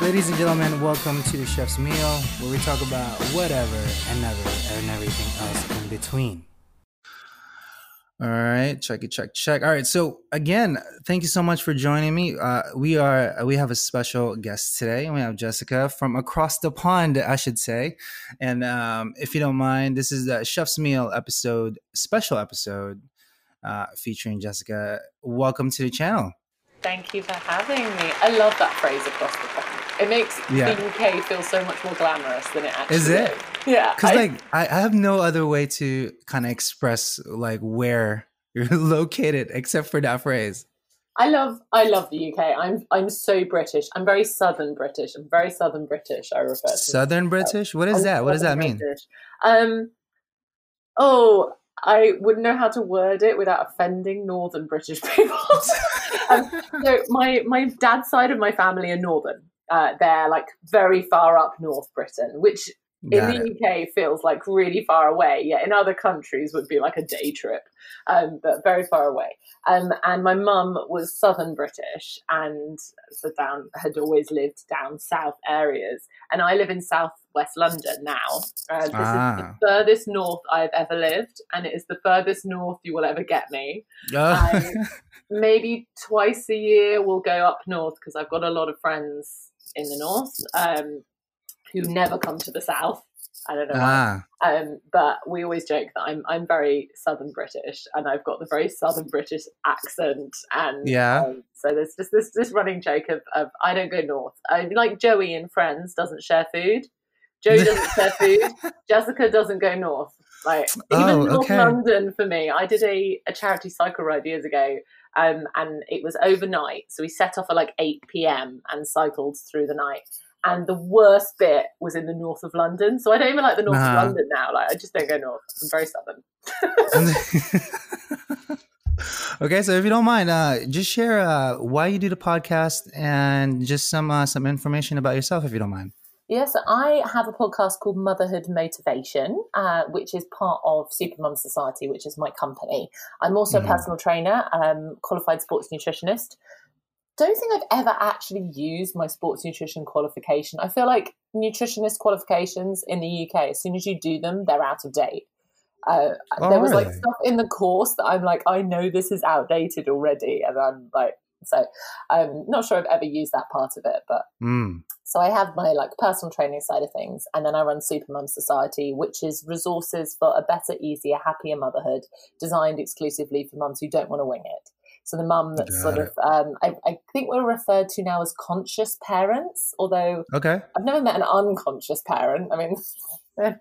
Ladies and gentlemen, welcome to the Chef's Meal, where we talk about whatever and never and everything else in between. All right, check it, check, check. All right, so again, thank you so much for joining me. Uh, we are we have a special guest today. We have Jessica from across the pond, I should say. And um, if you don't mind, this is the Chef's Meal episode, special episode, uh, featuring Jessica. Welcome to the channel. Thank you for having me. I love that phrase across the pond. It makes yeah. the UK feel so much more glamorous than it actually is. It? Is. Yeah. Because like I, I have no other way to kind of express like where you're located except for that phrase. I love I love the UK. I'm I'm so British. I'm very southern British. I'm very southern British. I refer to southern British. What is I'm that? What does that mean? British. Um. Oh, I wouldn't know how to word it without offending northern British people. um, so my my dad's side of my family are northern. Uh, they're like very far up North Britain, which Got in the it. UK feels like really far away. Yeah, in other countries would be like a day trip, um, but very far away. Um, and my mum was Southern British, and so down had always lived down south areas. And I live in South West London now. Uh, this ah. is the ah. furthest north I've ever lived, and it is the furthest north you will ever get me. Oh. Maybe twice a year we'll go up north because I've got a lot of friends in the north um, who never come to the south. I don't know. Ah. Um, but we always joke that I'm I'm very Southern British and I've got the very Southern British accent and yeah. Um, so there's just this this running joke of, of I don't go north. I like Joey in Friends doesn't share food. Joey doesn't share food. Jessica doesn't go north. Like even oh, North okay. London for me. I did a, a charity cycle ride years ago um, and it was overnight. So we set off at like 8 p.m. and cycled through the night. And the worst bit was in the north of London. So I don't even like the north of London now. Like I just don't go north. I'm very southern. okay, so if you don't mind, uh, just share uh, why you do the podcast and just some uh, some information about yourself, if you don't mind. Yes, I have a podcast called Motherhood Motivation, uh, which is part of Supermum Society, which is my company. I'm also mm-hmm. a personal trainer, um, qualified sports nutritionist. Don't think I've ever actually used my sports nutrition qualification. I feel like nutritionist qualifications in the UK, as soon as you do them, they're out of date. Uh, oh, there was really? like stuff in the course that I'm like, I know this is outdated already, and I'm like, so I'm not sure I've ever used that part of it, but mm. so I have my like personal training side of things, and then I run Supermum Society, which is resources for a better, easier, happier motherhood, designed exclusively for mums who don't want to wing it. So the mum that's sort of, um, I, I, think we're referred to now as conscious parents, although okay, I've never met an unconscious parent. I mean,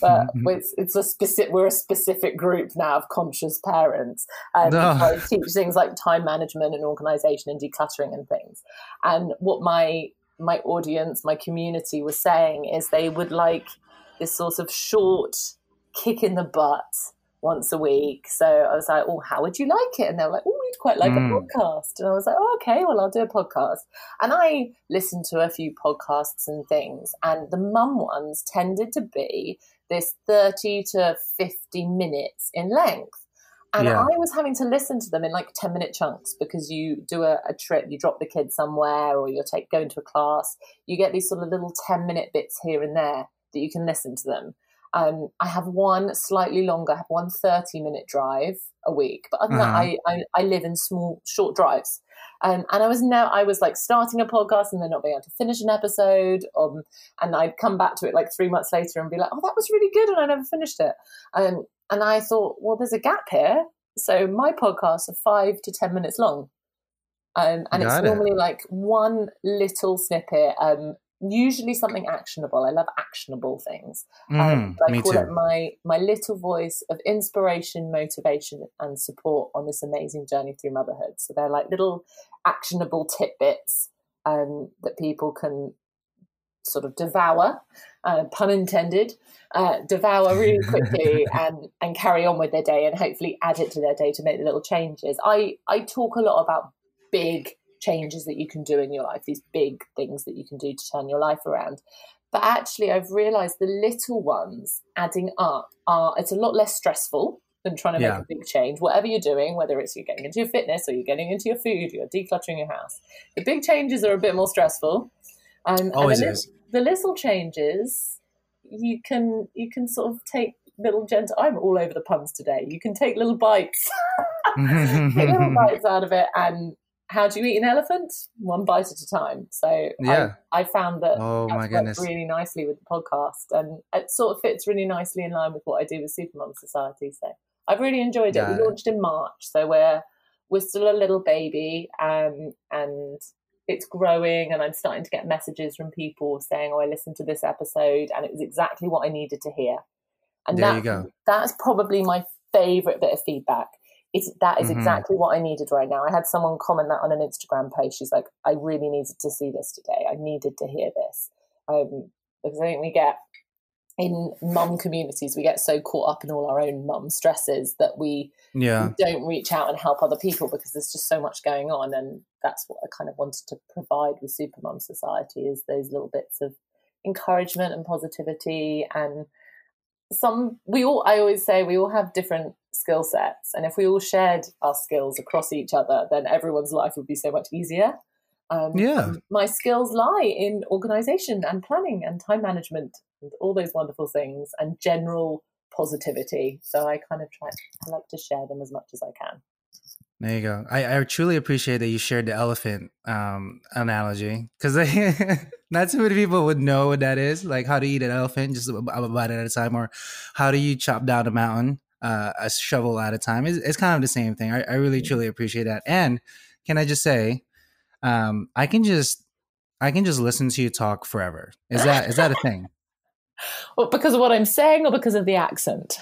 but mm-hmm. it's, it's a specific we're a specific group now of conscious parents and. I teach things like time management and organization and decluttering and things and what my my audience my community was saying is they would like this sort of short kick in the butt once a week. So I was like, oh, how would you like it? And they were like, oh, we'd quite like mm. a podcast. And I was like, oh, okay, well, I'll do a podcast. And I listened to a few podcasts and things, and the mum ones tended to be this 30 to 50 minutes in length. And yeah. I was having to listen to them in like 10 minute chunks because you do a, a trip, you drop the kids somewhere, or you're take, going to a class. You get these sort of little 10 minute bits here and there that you can listen to them. Um, I have one slightly longer, I have one 30 minute drive a week, but other than uh-huh. that, I, I, I, live in small, short drives. Um, and I was now, I was like starting a podcast and then not being able to finish an episode. Um, and I'd come back to it like three months later and be like, oh, that was really good. And I never finished it. Um, and I thought, well, there's a gap here. So my podcasts are five to 10 minutes long. Um, and Got it's normally like one little snippet, um, usually something actionable. I love actionable things. Mm, um, I call too. it my my little voice of inspiration, motivation, and support on this amazing journey through motherhood. So they're like little actionable tidbits um, that people can sort of devour, uh, pun intended, uh, devour really quickly and and carry on with their day and hopefully add it to their day to make the little changes. I I talk a lot about big changes that you can do in your life, these big things that you can do to turn your life around. But actually, I've realized the little ones adding up are, it's a lot less stressful than trying to yeah. make a big change. Whatever you're doing, whether it's you're getting into your fitness or you're getting into your food, you're decluttering your house, the big changes are a bit more stressful. Um, Always the, is. The little changes you can you can sort of take little gentle. I'm all over the puns today. You can take little bites, take little bites out of it, and how do you eat an elephant? One bite at a time. So yeah. I, I found that oh my goodness really nicely with the podcast, and it sort of fits really nicely in line with what I do with Supermum Society. So I've really enjoyed it. Yeah. We launched in March, so we're we're still a little baby, um, and it's growing. And I'm starting to get messages from people saying, "Oh, I listened to this episode, and it was exactly what I needed to hear." And there that. That's probably my favorite bit of feedback. It's, that is mm-hmm. exactly what I needed right now. I had someone comment that on an Instagram post. She's like, I really needed to see this today. I needed to hear this. Um, because I think we get in mum communities, we get so caught up in all our own mum stresses that we, yeah. we don't reach out and help other people because there's just so much going on. And that's what I kind of wanted to provide with Supermum Society is those little bits of encouragement and positivity and some we all i always say we all have different skill sets. And if we all shared our skills across each other then everyone's life would be so much easier. Um, yeah. my skills lie in organization and planning and time management and all those wonderful things and general positivity. So i kind of try i like to share them as much as i can. There you go. I, I truly appreciate that you shared the elephant um, analogy. Because not too many people would know what that is. Like how to eat an elephant, just a bite at a time, or how do you chop down a mountain uh, a shovel at a time. It's, it's kind of the same thing. I, I, really truly appreciate that. And can I just say, um, I can just I can just listen to you talk forever. Is that is that a thing? well, because of what I'm saying, or because of the accent?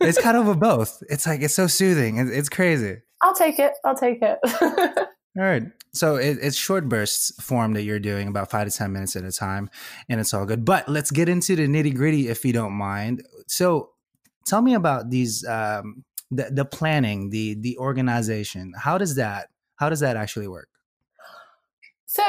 it's kind of a both. It's like it's so soothing. It's, it's crazy. I'll take it. I'll take it. All right. So it, it's short bursts form that you're doing about five to 10 minutes at a time, and it's all good. But let's get into the nitty gritty if you don't mind. So tell me about these, um, the, the planning, the, the organization. How does that, how does that actually work? So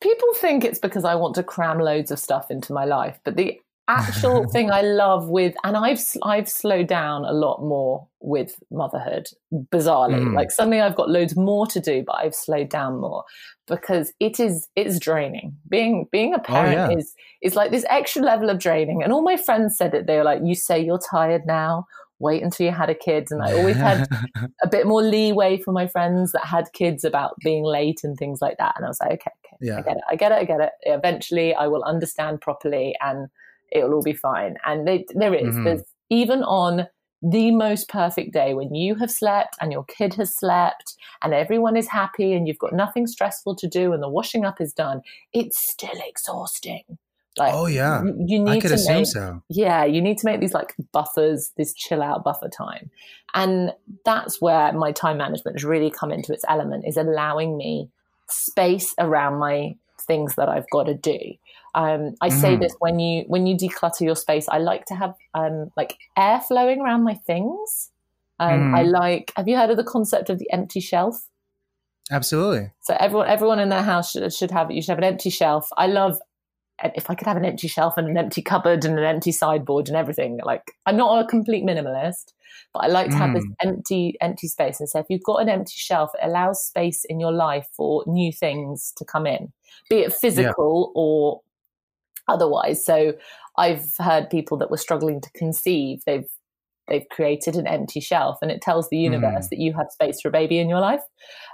people think it's because I want to cram loads of stuff into my life, but the actual thing I love with, and I've I've slowed down a lot more with motherhood. Bizarrely, mm. like suddenly I've got loads more to do, but I've slowed down more because it is it's draining. Being being a oh, parent oh, yeah. is is like this extra level of draining. And all my friends said it. They were like, "You say you're tired now." Wait until you had a kid, and I always had a bit more leeway for my friends that had kids about being late and things like that. And I was like, okay, okay, yeah. I get it, I get it, I get it. Eventually, I will understand properly, and it'll all be fine. And they, there is. Mm-hmm. There's even on the most perfect day when you have slept and your kid has slept and everyone is happy and you've got nothing stressful to do and the washing up is done, it's still exhausting. Like, oh yeah, you, you need I could to assume make, so. Yeah, you need to make these like buffers, this chill out buffer time, and that's where my time management has really come into its element. Is allowing me space around my things that I've got to do. Um, I mm. say this when you when you declutter your space. I like to have um, like air flowing around my things. Um, mm. I like. Have you heard of the concept of the empty shelf? Absolutely. So everyone everyone in their house should, should have you should have an empty shelf. I love if I could have an empty shelf and an empty cupboard and an empty sideboard and everything. Like I'm not a complete minimalist, but I like to have mm. this empty empty space. And so if you've got an empty shelf, it allows space in your life for new things to come in, be it physical yeah. or otherwise. So I've heard people that were struggling to conceive, they've they've created an empty shelf and it tells the universe mm. that you have space for a baby in your life.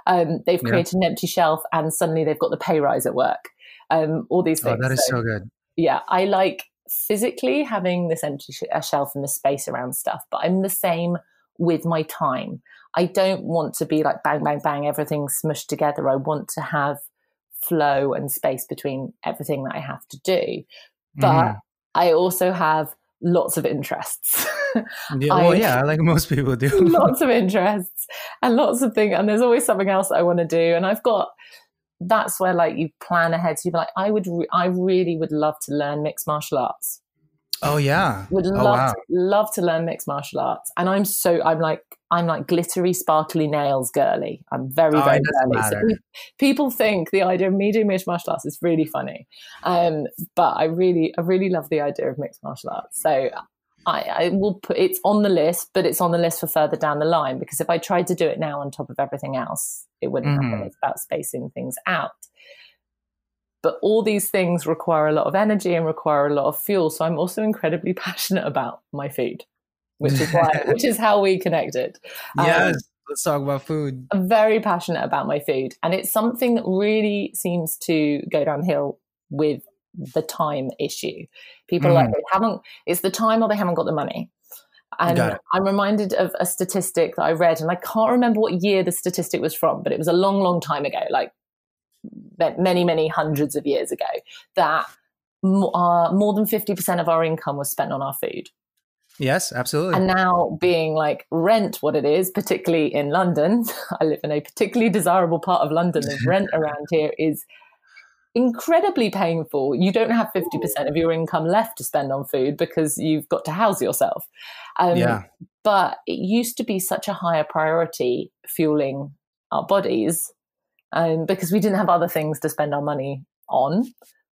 Um, they've created yeah. an empty shelf and suddenly they've got the pay rise at work. Um, all these things. Oh, that is so, so good. Yeah, I like physically having this empty sh- shelf and the space around stuff, but I'm the same with my time. I don't want to be like bang, bang, bang, everything smushed together. I want to have flow and space between everything that I have to do. But mm. I also have lots of interests. yeah, well, yeah, like most people do. lots of interests and lots of things. And there's always something else I want to do. And I've got, that's where like you plan ahead. So you're like, I would, re- I really would love to learn mixed martial arts. Oh yeah. Would oh, love wow. to, love to learn mixed martial arts. And I'm so I'm like I'm like glittery, sparkly nails girly. I'm very, oh, very girly. So people think the idea of me doing mixed martial arts is really funny. Um, but I really I really love the idea of mixed martial arts. So I, I, will put it's on the list, but it's on the list for further down the line because if I tried to do it now on top of everything else, it wouldn't mm. happen. It's about spacing things out. But all these things require a lot of energy and require a lot of fuel. So I'm also incredibly passionate about my food, which is why, which is how we connected. Um, yes. Let's talk about food. I'm very passionate about my food, and it's something that really seems to go downhill with the time issue. People mm. like they haven't. It's the time or they haven't got the money. And I'm reminded of a statistic that I read, and I can't remember what year the statistic was from, but it was a long, long time ago, like many, many hundreds of years ago, that uh, more than 50% of our income was spent on our food. Yes, absolutely. And now being like rent what it is, particularly in London, I live in a particularly desirable part of London. The rent around here is incredibly painful. You don't have 50% of your income left to spend on food because you've got to house yourself. Um, yeah. But it used to be such a higher priority fueling our bodies um, because we didn't have other things to spend our money on.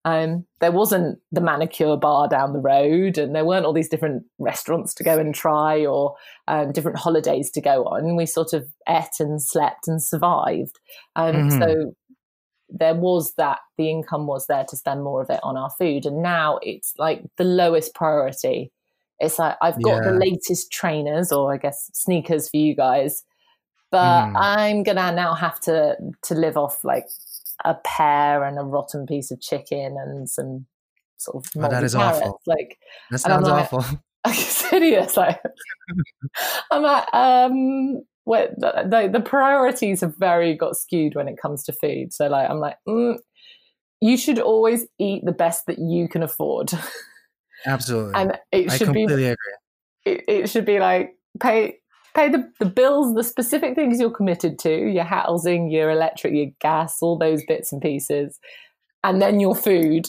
Um, there wasn't the manicure bar down the road, and there weren't all these different restaurants to go and try or um, different holidays to go on. We sort of ate and slept and survived. Um, mm-hmm. So there was that the income was there to spend more of it on our food, and now it's like the lowest priority. It's like I've got yeah. the latest trainers, or I guess sneakers for you guys, but mm. I'm gonna now have to to live off like a pear and a rotten piece of chicken and some sort of oh, that is carrots. awful. Like that sounds like, awful. It's hideous. Like I'm like, um, where the, the, the, priorities have very got skewed when it comes to food. So like, I'm like, mm, you should always eat the best that you can afford. Absolutely, and it should be. Agree. It, it should be like pay pay the, the bills, the specific things you're committed to, your housing, your electric, your gas, all those bits and pieces, and then your food,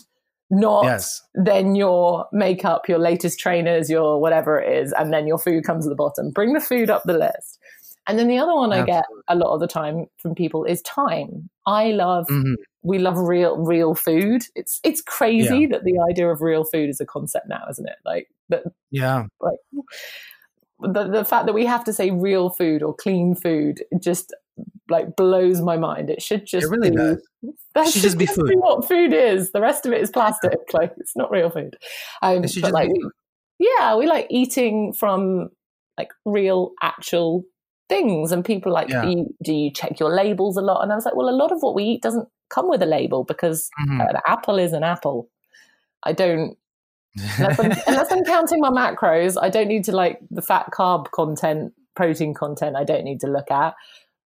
not yes. then your makeup, your latest trainers, your whatever it is, and then your food comes at the bottom. Bring the food up the list. And then the other one Absolutely. I get a lot of the time from people is time. I love mm-hmm. we love real real food. It's it's crazy yeah. that the idea of real food is a concept now, isn't it? Like that Yeah. Like the, the fact that we have to say real food or clean food just like blows my mind. It should just it really be, does. That should, should just be food. Be what food is. The rest of it is plastic. like it's not real food. Um, but like, yeah, we like eating from like real, actual things. And people like, yeah. do, you, do you check your labels a lot? And I was like, well, a lot of what we eat doesn't come with a label because mm-hmm. an apple is an apple. I don't unless, I'm, unless I'm counting my macros, I don't need to like the fat carb content, protein content. I don't need to look at,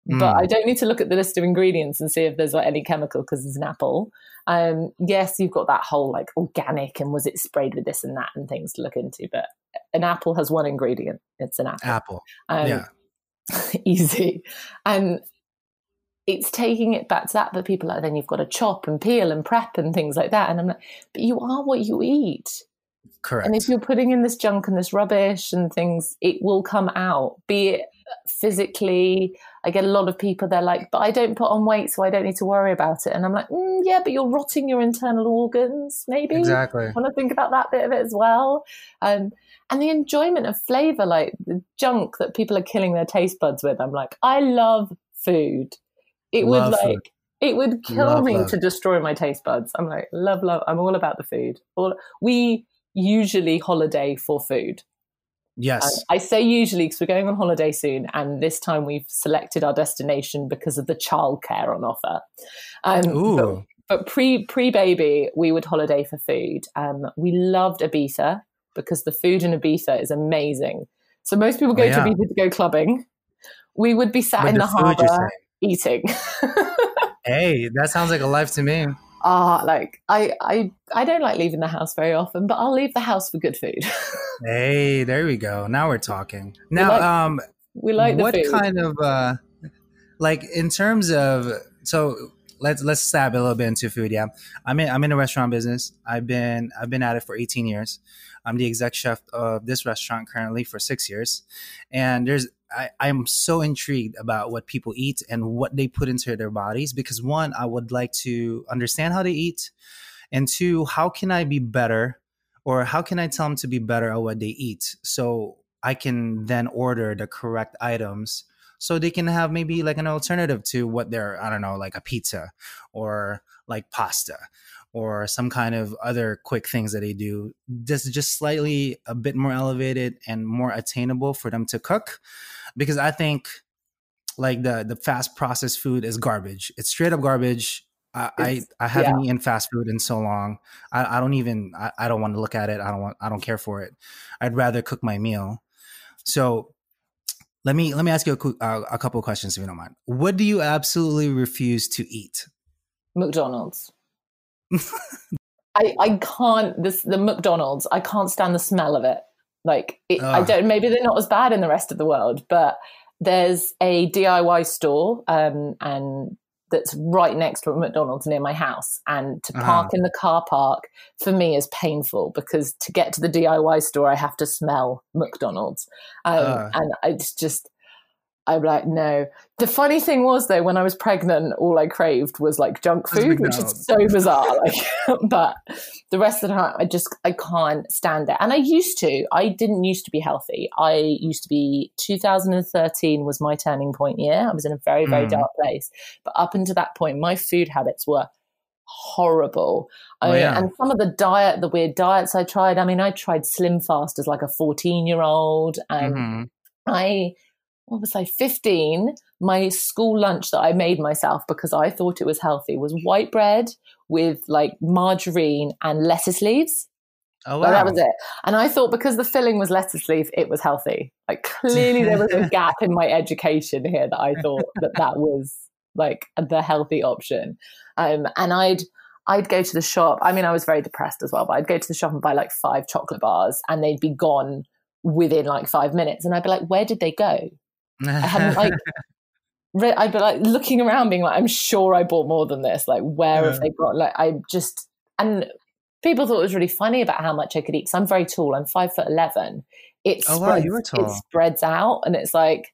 mm. but I don't need to look at the list of ingredients and see if there's like, any chemical because it's an apple. Um, yes, you've got that whole like organic and was it sprayed with this and that and things to look into, but an apple has one ingredient. It's an apple. Apple. Um, yeah. easy. And it's taking it back to that, but people are like, then you've got to chop and peel and prep and things like that. And I'm like, but you are what you eat. Correct. And if you're putting in this junk and this rubbish and things, it will come out, be it physically. I get a lot of people, they're like, but I don't put on weight, so I don't need to worry about it. And I'm like, mm, yeah, but you're rotting your internal organs, maybe. Exactly. I want to think about that bit of it as well. Um, and the enjoyment of flavor, like the junk that people are killing their taste buds with. I'm like, I love food. It love would like, food. it would kill love, me love. to destroy my taste buds. I'm like, love, love. I'm all about the food. All we usually holiday for food. Yes. I say usually because we're going on holiday soon, and this time we've selected our destination because of the childcare on offer. Um, Ooh. But, but, pre pre baby, we would holiday for food. Um, we loved Ibiza because the food in Ibiza is amazing. So most people go oh, yeah. to Ibiza to go clubbing. We would be sat but in the, the harbour eating. hey, that sounds like a life to me ah, like I, I, I don't like leaving the house very often, but I'll leave the house for good food. hey, there we go. Now we're talking. Now, we like, um, we like what food. kind of, uh, like in terms of, so let's let's stab a little bit into food. Yeah, I'm in I'm in a restaurant business. I've been I've been at it for 18 years. I'm the exec chef of this restaurant currently for six years, and there's I, I'm so intrigued about what people eat and what they put into their bodies because one, I would like to understand how they eat, and two, how can I be better, or how can I tell them to be better at what they eat, so I can then order the correct items so they can have maybe like an alternative to what they're I don't know like a pizza or like pasta or some kind of other quick things that they do just just slightly a bit more elevated and more attainable for them to cook because i think like the the fast processed food is garbage it's straight up garbage I, I, I haven't yeah. eaten fast food in so long. I, I don't even I, I don't want to look at it. I don't want I don't care for it. I'd rather cook my meal. So let me let me ask you a, uh, a couple of questions if you don't mind. What do you absolutely refuse to eat? McDonald's. I I can't this the McDonald's. I can't stand the smell of it. Like it, I don't. Maybe they're not as bad in the rest of the world, but there's a DIY store, um, and that's right next to a McDonald's near my house. And to uh-huh. park uh-huh. in the car park for me is painful because to get to the DIY store, I have to smell McDonald's. Um, uh. And it's just, I'm like, no. The funny thing was though, when I was pregnant, all I craved was like junk food, which is so bizarre. Like, but the rest of the time, I just I can't stand it. And I used to. I didn't used to be healthy. I used to be. 2013 was my turning point year. I was in a very very mm. dark place. But up until that point, my food habits were horrible. Oh, yeah. and some of the diet, the weird diets I tried. I mean, I tried Slim Fast as like a 14 year old, and mm-hmm. I what was I, 15, my school lunch that I made myself because I thought it was healthy was white bread with like margarine and lettuce leaves. Oh, wow. that was it. And I thought because the filling was lettuce leaf, it was healthy. Like clearly there was a gap in my education here that I thought that that was like the healthy option. Um, and I'd, I'd go to the shop. I mean, I was very depressed as well, but I'd go to the shop and buy like five chocolate bars and they'd be gone within like five minutes. And I'd be like, where did they go? I hadn't like I'd be like looking around, being like, I'm sure I bought more than this. Like, where yeah. have they got? Like, I just and people thought it was really funny about how much I could eat. So I'm very tall. I'm five foot eleven. It oh, spreads, wow, you were tall. It spreads out, and it's like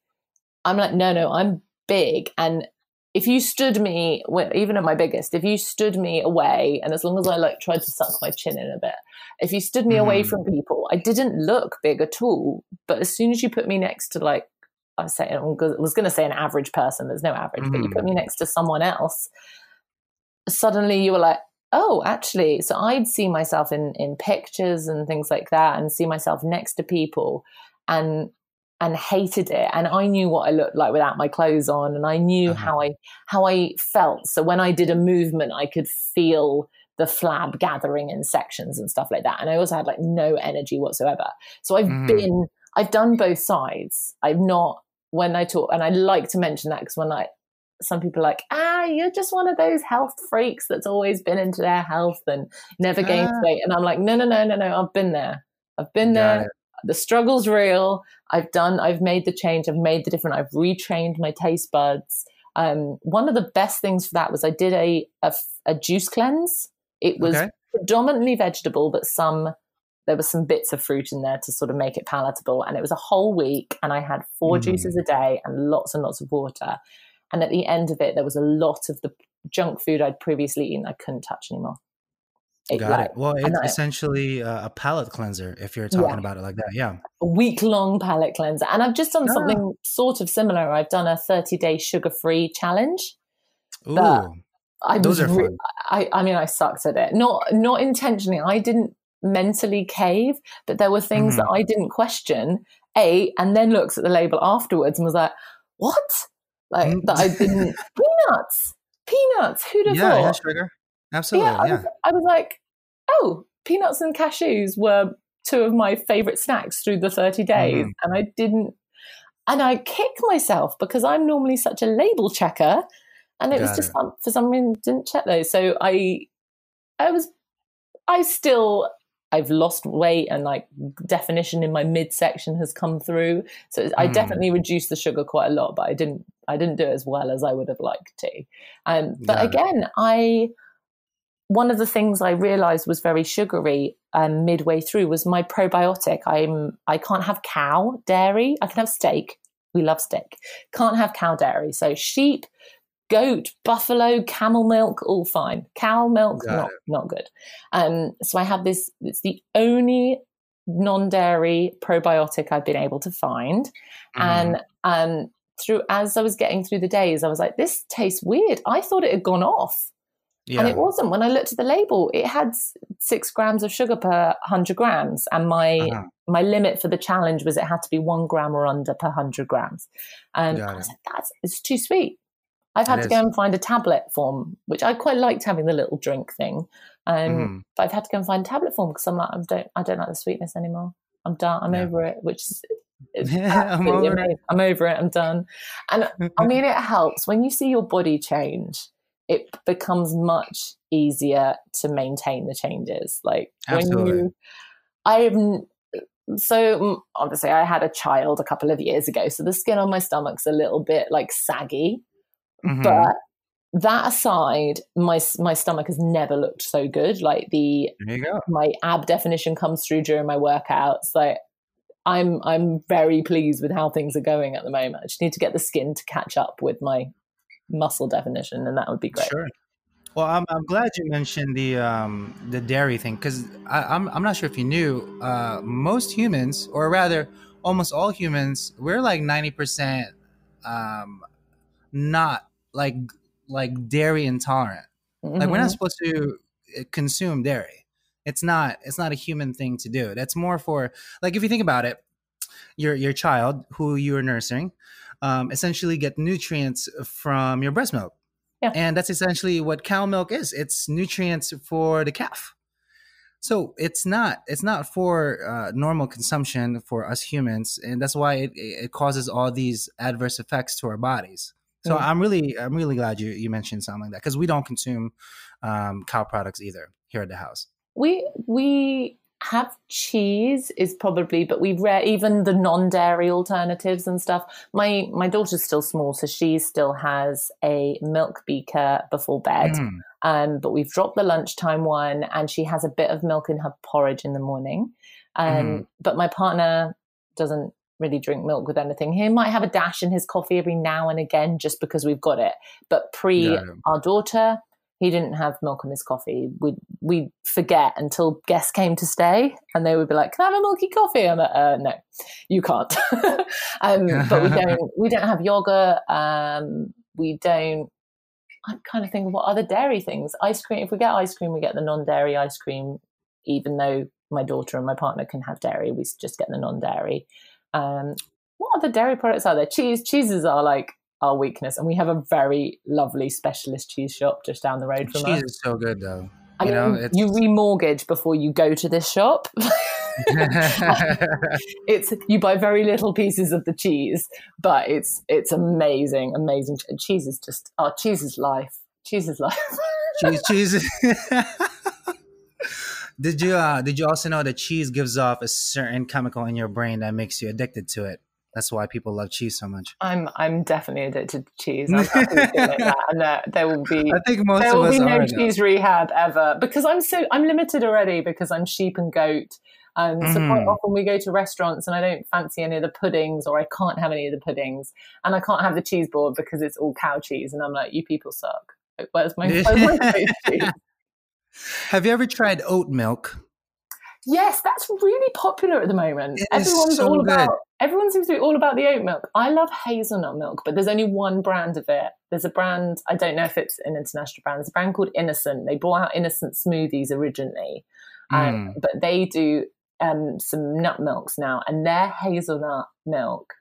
I'm like, no, no, I'm big. And if you stood me, even at my biggest, if you stood me away, and as long as I like tried to suck my chin in a bit, if you stood me mm. away from people, I didn't look big at all. But as soon as you put me next to like I was saying, I was going to say an average person. There's no average, mm. but you put me mm. next to someone else. Suddenly, you were like, oh, actually, so I'd see myself in in pictures and things like that, and see myself next to people, and and hated it and i knew what i looked like without my clothes on and i knew uh-huh. how i how i felt so when i did a movement i could feel the flab gathering in sections and stuff like that and i also had like no energy whatsoever so i've mm. been I've done both sides. I've not when I talk, and I like to mention that because when I some people are like, ah, you're just one of those health freaks that's always been into their health and never gained ah. weight. And I'm like, no, no, no, no, no. I've been there. I've been Got there. It. The struggle's real. I've done. I've made the change. I've made the difference. I've retrained my taste buds. Um, one of the best things for that was I did a a, a juice cleanse. It was okay. predominantly vegetable, but some there were some bits of fruit in there to sort of make it palatable. And it was a whole week, and I had four mm. juices a day and lots and lots of water. And at the end of it, there was a lot of the junk food I'd previously eaten I couldn't touch anymore. It, Got like, it. Well, it's essentially a palate cleanser if you're talking yeah. about it like that. Yeah. A week long palate cleanser. And I've just done yeah. something sort of similar. I've done a 30 day sugar free challenge. Ooh. I Those are fun. I, I mean, I sucked at it. Not not intentionally. I didn't mentally cave, but there were things mm-hmm. that I didn't question, A, and then looked at the label afterwards and was like, what? Like that I didn't peanuts. Peanuts. Who'd have yeah, thought? Yeah, sugar. Absolutely. Yeah, I, Was, I was like, oh, peanuts and cashews were two of my favorite snacks through the 30 days. Mm-hmm. And I didn't and I kick myself because I'm normally such a label checker. And it Got was just it. for some reason didn't check those. So I I was I still I've lost weight and like definition in my midsection has come through. So I mm. definitely reduced the sugar quite a lot, but I didn't I didn't do it as well as I would have liked to. Um, but again, I one of the things I realized was very sugary um, midway through was my probiotic. I'm I can't have cow dairy. I can have steak. We love steak. Can't have cow dairy. So sheep, goat, buffalo, camel milk, all fine. Cow milk, Got not it. not good. Um, so I have this. It's the only non-dairy probiotic I've been able to find, mm-hmm. and um, through as I was getting through the days, I was like, this tastes weird. I thought it had gone off. Yeah. And it wasn't. When I looked at the label, it had six grams of sugar per hundred grams, and my uh-huh. my limit for the challenge was it had to be one gram or under per hundred grams. And I said, "That's it's too sweet." I've had it to go and find a tablet form, which I quite liked having the little drink thing. Um, mm. But I've had to go and find a tablet form because I'm like, I don't, I don't like the sweetness anymore. I'm done. I'm yeah. over it, which is yeah, I'm over, I'm over it. I'm done. And I mean, it helps when you see your body change. It becomes much easier to maintain the changes. Like Absolutely. when you, I've so mm, obviously I had a child a couple of years ago, so the skin on my stomach's a little bit like saggy. Mm-hmm. But that aside, my my stomach has never looked so good. Like the my ab definition comes through during my workouts. Like I'm I'm very pleased with how things are going at the moment. I just need to get the skin to catch up with my muscle definition, and that would be great. Sure. Well, I'm, I'm glad you mentioned the um, the dairy thing because I'm I'm not sure if you knew uh, most humans, or rather, almost all humans, we're like ninety percent um, not like like dairy intolerant. Mm-hmm. Like we're not mm-hmm. supposed to eh, consume dairy. It's not it's not a human thing to do. That's more for like if you think about it, your your child who you're nursing um, essentially get nutrients from your breast milk. Yeah. And that's essentially what cow milk is. It's nutrients for the calf. So it's not it's not for uh, normal consumption for us humans, and that's why it, it causes all these adverse effects to our bodies. So mm. I'm really I'm really glad you you mentioned something like that because we don't consume um, cow products either here at the house. We we have cheese is probably, but we rare even the non-dairy alternatives and stuff. My my daughter's still small, so she still has a milk beaker before bed. Mm. Um, but we've dropped the lunchtime one, and she has a bit of milk in her porridge in the morning. Um, mm. But my partner doesn't really drink milk with anything. He might have a dash in his coffee every now and again just because we've got it. But pre yeah. our daughter, he didn't have milk in his coffee. We we forget until guests came to stay, and they would be like, "Can I have a milky coffee?" I'm like, uh, "No, you can't." um, but we don't we don't have yogurt. Um, we don't. I'm kind of thinking what other dairy things. Ice cream. If we get ice cream, we get the non-dairy ice cream. Even though my daughter and my partner can have dairy, we just get the non-dairy. Um, what other dairy products are there? Cheese. Cheeses are like our weakness, and we have a very lovely specialist cheese shop just down the road from cheese us. Cheese is so good, though. I you mean, know, you remortgage before you go to this shop. it's you buy very little pieces of the cheese, but it's it's amazing, amazing. Cheese is just oh, cheese is life. Cheese is life. cheese, cheese. Did you uh, did you also know that cheese gives off a certain chemical in your brain that makes you addicted to it? That's why people love cheese so much. I'm I'm definitely addicted to cheese. I'm like that, and there, there, will be I think most there will be no cheese rehab ever because I'm so I'm limited already because I'm sheep and goat. Um, mm. So quite mm. often we go to restaurants and I don't fancy any of the puddings or I can't have any of the puddings and I can't have the cheese board because it's all cow cheese and I'm like, you people suck. where's my, where's my cheese? Have you ever tried oat milk? Yes, that's really popular at the moment. It Everyone's so all good. about everyone seems to be all about the oat milk. I love hazelnut milk, but there's only one brand of it. There's a brand, I don't know if it's an international brand, there's a brand called Innocent. They brought out Innocent smoothies originally. Um, mm. but they do um, some nut milks now, and their hazelnut milk,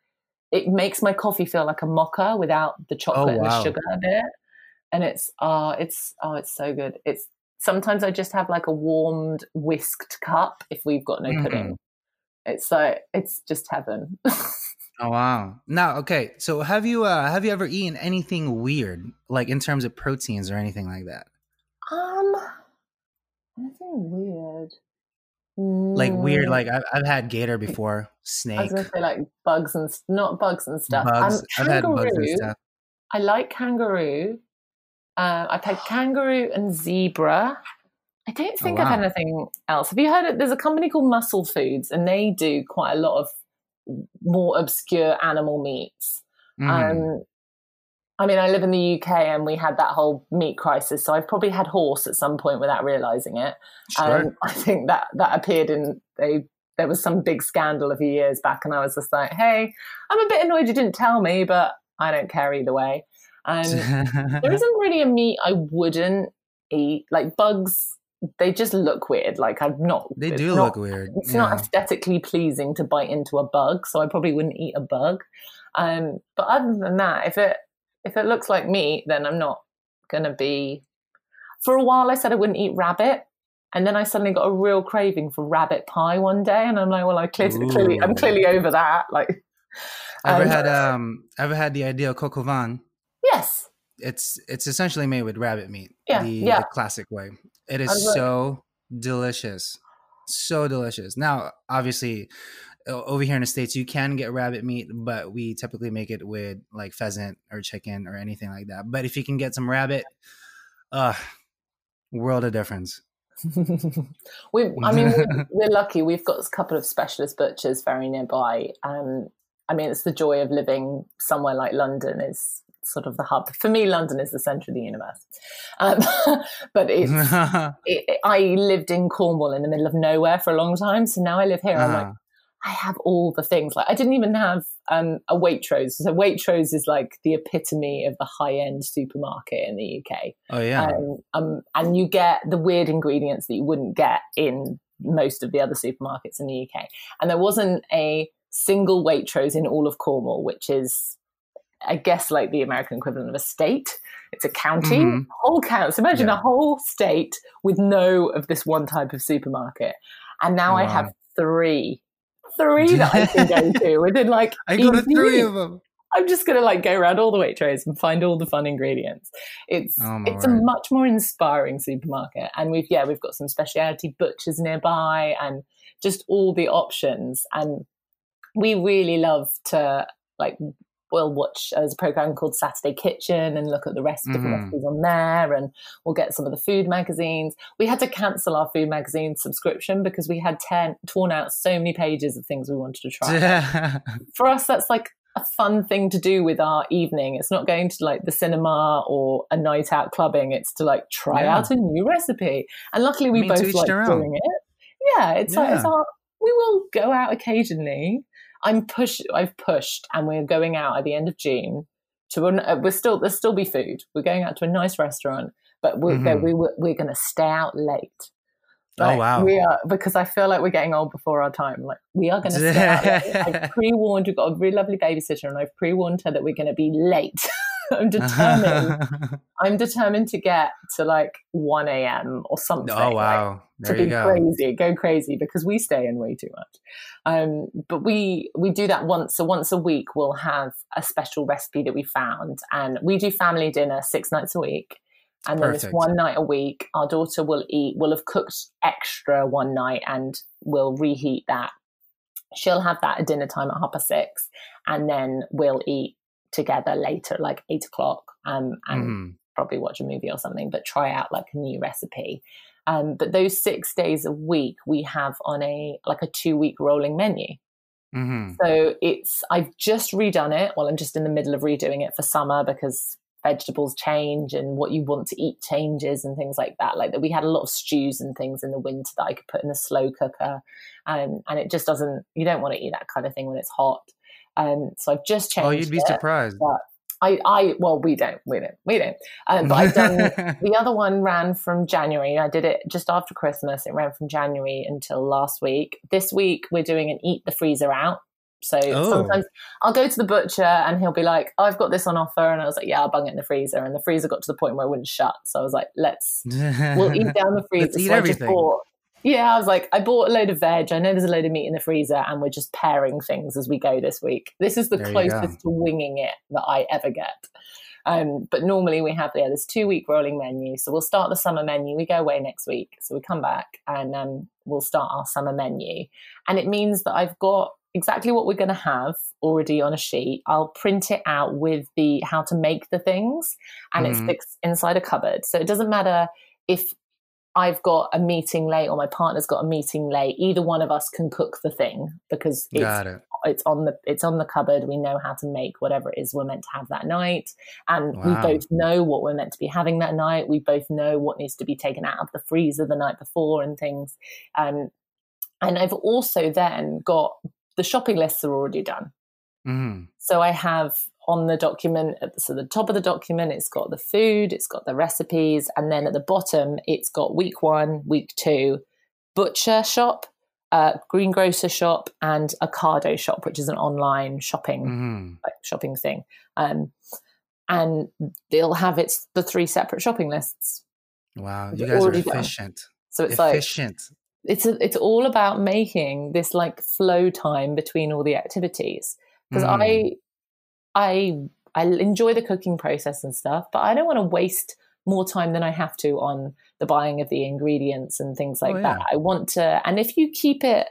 it makes my coffee feel like a mocha without the chocolate oh, wow. and the sugar bit. And it's oh, it's oh, it's so good. It's sometimes I just have like a warmed whisked cup if we've got no pudding. Mm-hmm. It's like it's just heaven. oh wow! Now, okay, so have you uh have you ever eaten anything weird, like in terms of proteins or anything like that? Um, anything weird. Like weird, like I've, I've had gator before, snake. I was gonna say like bugs and not bugs and stuff. Bugs. Um, I've had bugs and stuff. I like kangaroo. Uh, I've had kangaroo and zebra. I don't think oh, wow. I've had anything else. Have you heard it? There's a company called Muscle Foods, and they do quite a lot of more obscure animal meats. Mm. Um, I mean, I live in the UK, and we had that whole meat crisis. So I've probably had horse at some point without realizing it. Sure. Um, I think that that appeared in they. There was some big scandal a few years back, and I was just like, "Hey, I'm a bit annoyed you didn't tell me, but I don't care either way." And there isn't really a meat I wouldn't eat like bugs. They just look weird. Like I'm not. They do not, look weird. It's yeah. not aesthetically pleasing to bite into a bug, so I probably wouldn't eat a bug. Um, but other than that, if it if it looks like meat, then I'm not gonna be. For a while, I said I wouldn't eat rabbit, and then I suddenly got a real craving for rabbit pie one day, and I'm like, well, I clearly, clearly I'm clearly over that. Like, ever um, had um ever had the idea of coq au vin? Yes. It's it's essentially made with rabbit meat. Yeah, the, yeah. the classic way. It is so delicious, so delicious. Now, obviously, over here in the states, you can get rabbit meat, but we typically make it with like pheasant or chicken or anything like that. But if you can get some rabbit, uh world of difference. we, I mean, we're, we're, lucky. We've got a couple of specialist butchers very nearby. Um, I mean, it's the joy of living somewhere like London. Is sort of the hub for me. London is the center of the universe. Um, but it's, it, I lived in Cornwall in the middle of nowhere for a long time, so now I live here. Uh-huh. I'm like, uh-huh. I have all the things. Like I didn't even have um, a Waitrose. So Waitrose is like the epitome of the high end supermarket in the UK. Oh yeah. Um, um, and you get the weird ingredients that you wouldn't get in most of the other supermarkets in the UK. And there wasn't a single Waitrose in all of Cornwall, which is, I guess, like the American equivalent of a state. It's a county, mm-hmm. whole county. So imagine yeah. a whole state with no of this one type of supermarket. And now wow. I have three three that I can go to within like I got a three of them. I'm just gonna like go around all the Waitrose and find all the fun ingredients. It's oh, it's a much more inspiring supermarket, and we've yeah we've got some specialty butchers nearby and just all the options. And we really love to like we'll watch as a program called Saturday Kitchen and look at the rest of mm-hmm. the recipes on there, and we'll get some of the food magazines. We had to cancel our food magazine subscription because we had ten, torn out so many pages of things we wanted to try. For us, that's like a fun thing to do with our evening. It's not going to like the cinema or a night out clubbing. It's to like try yeah. out a new recipe. And luckily, we both like doing it. Yeah, it's yeah. like it's our. We will go out occasionally I'm push. I've pushed, and we're going out at the end of June to. An, uh, we're still there's still be food. We're going out to a nice restaurant, but we're mm-hmm. we, we're going to stay out late. Oh, like, oh wow! We are because I feel like we're getting old before our time. Like we are going to stay out late. I've pre-warned. We've got a really lovely babysitter, and I've pre-warned her that we're going to be late. I'm determined. I'm determined to get to like 1 a.m. or something. Oh wow! Like, to be go. crazy, go crazy because we stay in way too much. Um, but we we do that once. So once a week, we'll have a special recipe that we found, and we do family dinner six nights a week. And then Perfect. this one night a week, our daughter will eat. Will have cooked extra one night, and we'll reheat that. She'll have that at dinner time at half past six, and then we'll eat together later, like eight o'clock, um, and mm. probably watch a movie or something, but try out like a new recipe. Um, but those six days a week we have on a like a two week rolling menu. Mm-hmm. So it's I've just redone it. Well, I'm just in the middle of redoing it for summer because vegetables change and what you want to eat changes and things like that. Like that, we had a lot of stews and things in the winter that I could put in the slow cooker, um, and it just doesn't. You don't want to eat that kind of thing when it's hot. Um, so I've just changed. Oh, you'd be it, surprised. I, I, well, we don't, we don't, we don't. Um, but I've done the other one ran from January. I did it just after Christmas. It ran from January until last week. This week we're doing an eat the freezer out. So oh. sometimes I'll go to the butcher and he'll be like, oh, I've got this on offer. And I was like, yeah, I'll bung it in the freezer. And the freezer got to the point where it wouldn't shut. So I was like, let's, we'll eat down the freezer. let's eat so everything. Yeah, I was like, I bought a load of veg. I know there's a load of meat in the freezer, and we're just pairing things as we go this week. This is the there closest to winging it that I ever get. Um, but normally we have yeah, this two week rolling menu. So we'll start the summer menu. We go away next week, so we come back and um, we'll start our summer menu. And it means that I've got exactly what we're going to have already on a sheet. I'll print it out with the how to make the things, and mm. it sticks inside a cupboard. So it doesn't matter if I've got a meeting late or my partner's got a meeting late, either one of us can cook the thing because it's, it. it's on the it's on the cupboard. We know how to make whatever it is we're meant to have that night, and wow. we both know what we're meant to be having that night. We both know what needs to be taken out of the freezer the night before and things. Um, and I've also then got the shopping lists are already done. Mm. So I have on the document. So the top of the document, it's got the food, it's got the recipes, and then at the bottom, it's got week one, week two, butcher shop, uh, greengrocer shop, and Ocado shop, which is an online shopping mm-hmm. like, shopping thing. Um, and they'll have it's the three separate shopping lists. Wow, you guys are efficient. Done. So it's efficient. like it's a, it's all about making this like flow time between all the activities because mm. I I I enjoy the cooking process and stuff, but I don't want to waste more time than I have to on the buying of the ingredients and things like oh, yeah. that. I want to, and if you keep it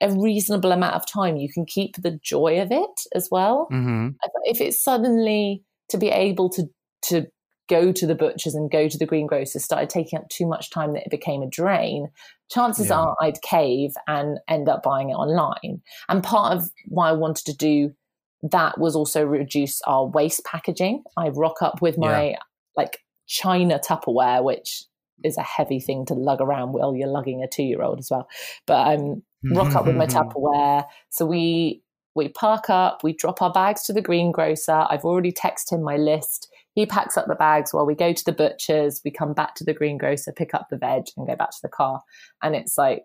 a reasonable amount of time, you can keep the joy of it as well. Mm-hmm. If it's suddenly to be able to to go to the butchers and go to the greengrocers started taking up too much time that it became a drain, chances yeah. are I'd cave and end up buying it online. And part of why I wanted to do that was also reduce our waste packaging. I rock up with my yeah. like China Tupperware, which is a heavy thing to lug around while you're lugging a two year old as well. But I um, rock up with my Tupperware. So we we park up, we drop our bags to the greengrocer. I've already texted him my list. He packs up the bags while we go to the butcher's. We come back to the greengrocer, pick up the veg, and go back to the car. And it's like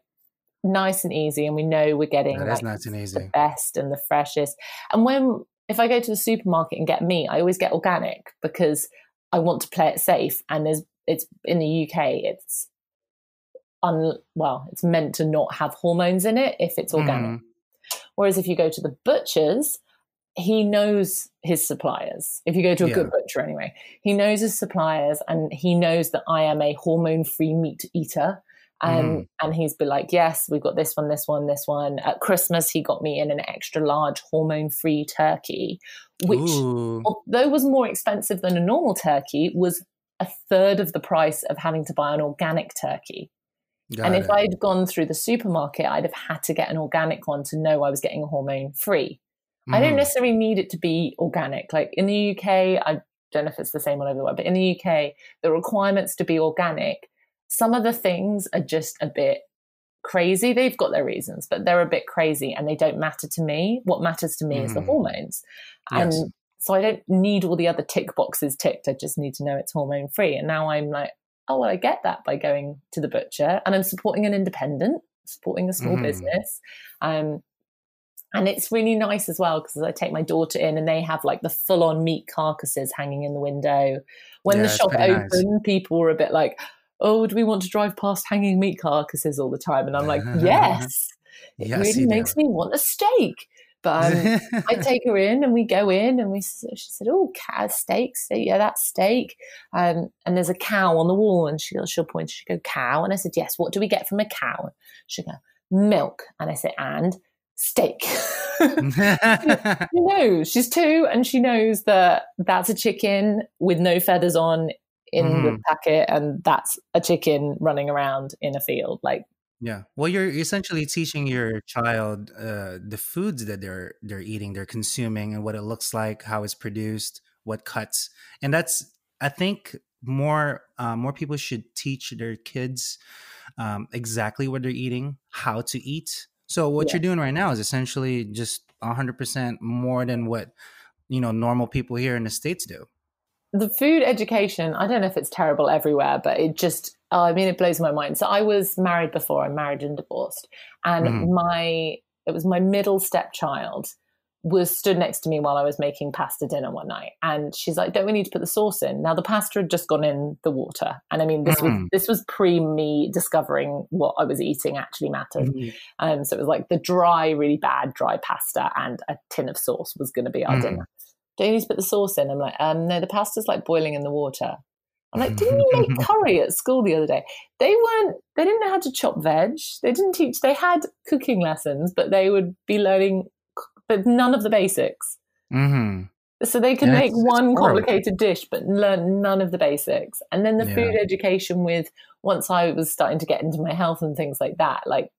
nice and easy, and we know we're getting like, nice and easy. the best and the freshest. And when if I go to the supermarket and get meat, I always get organic because I want to play it safe. And there's it's in the UK, it's un, well, it's meant to not have hormones in it if it's organic. Mm. Whereas if you go to the butcher's, he knows his suppliers. If you go to a yeah. good butcher anyway, he knows his suppliers and he knows that I am a hormone free meat eater. Um, mm. And he's been like, yes, we've got this one, this one, this one. At Christmas, he got me in an extra large hormone free turkey, which, Ooh. although was more expensive than a normal turkey, was a third of the price of having to buy an organic turkey. Got and it. if I'd gone through the supermarket, I'd have had to get an organic one to know I was getting hormone free. Mm. I don't mm-hmm. necessarily need it to be organic. Like in the UK, I don't know if it's the same all over the world, but in the UK, the requirements to be organic, some of the things are just a bit crazy. They've got their reasons, but they're a bit crazy and they don't matter to me. What matters to me mm. is the mm-hmm. hormones. Yes. And so I don't need all the other tick boxes ticked. I just need to know it's hormone free. And now I'm like, oh, well, I get that by going to the butcher and I'm supporting an independent, supporting a small mm. business. Um, and it's really nice as well because I take my daughter in and they have like the full on meat carcasses hanging in the window. When yeah, the shop opened, nice. people were a bit like, oh, do we want to drive past hanging meat carcasses all the time? And I'm like, yes. It yes, really makes me want a steak. But um, I take her in and we go in and we, she said, oh, cow steak, steak. Yeah, that's steak. Um, and there's a cow on the wall and she, goes, she'll point, she go, cow. And I said, yes, what do we get from a cow? She'll go, milk. And I said, and steak. she knows she's two and she knows that that's a chicken with no feathers on in mm. the mm-hmm. packet and that's a chicken running around in a field like yeah well you're essentially teaching your child uh, the foods that they're they're eating they're consuming and what it looks like how it's produced what cuts and that's i think more uh, more people should teach their kids um, exactly what they're eating how to eat so what yeah. you're doing right now is essentially just 100% more than what you know normal people here in the states do. The food education, I don't know if it's terrible everywhere, but it just I mean it blows my mind. So I was married before, I'm married and divorced, and mm-hmm. my it was my middle stepchild was stood next to me while I was making pasta dinner one night, and she's like, "Don't we need to put the sauce in?" Now the pasta had just gone in the water, and I mean this mm. was this was pre me discovering what I was eating actually mattered. Mm. Um, so it was like the dry, really bad dry pasta and a tin of sauce was going to be our mm. dinner. Don't you need to put the sauce in? I'm like, um, no, the pasta's like boiling in the water. I'm like, didn't you make curry at school the other day? They weren't, they didn't know how to chop veg. They didn't teach, they had cooking lessons, but they would be learning but none of the basics. Mm-hmm. So they could yeah, make one complicated dish, but learn none of the basics. And then the yeah. food education with once I was starting to get into my health and things like that, like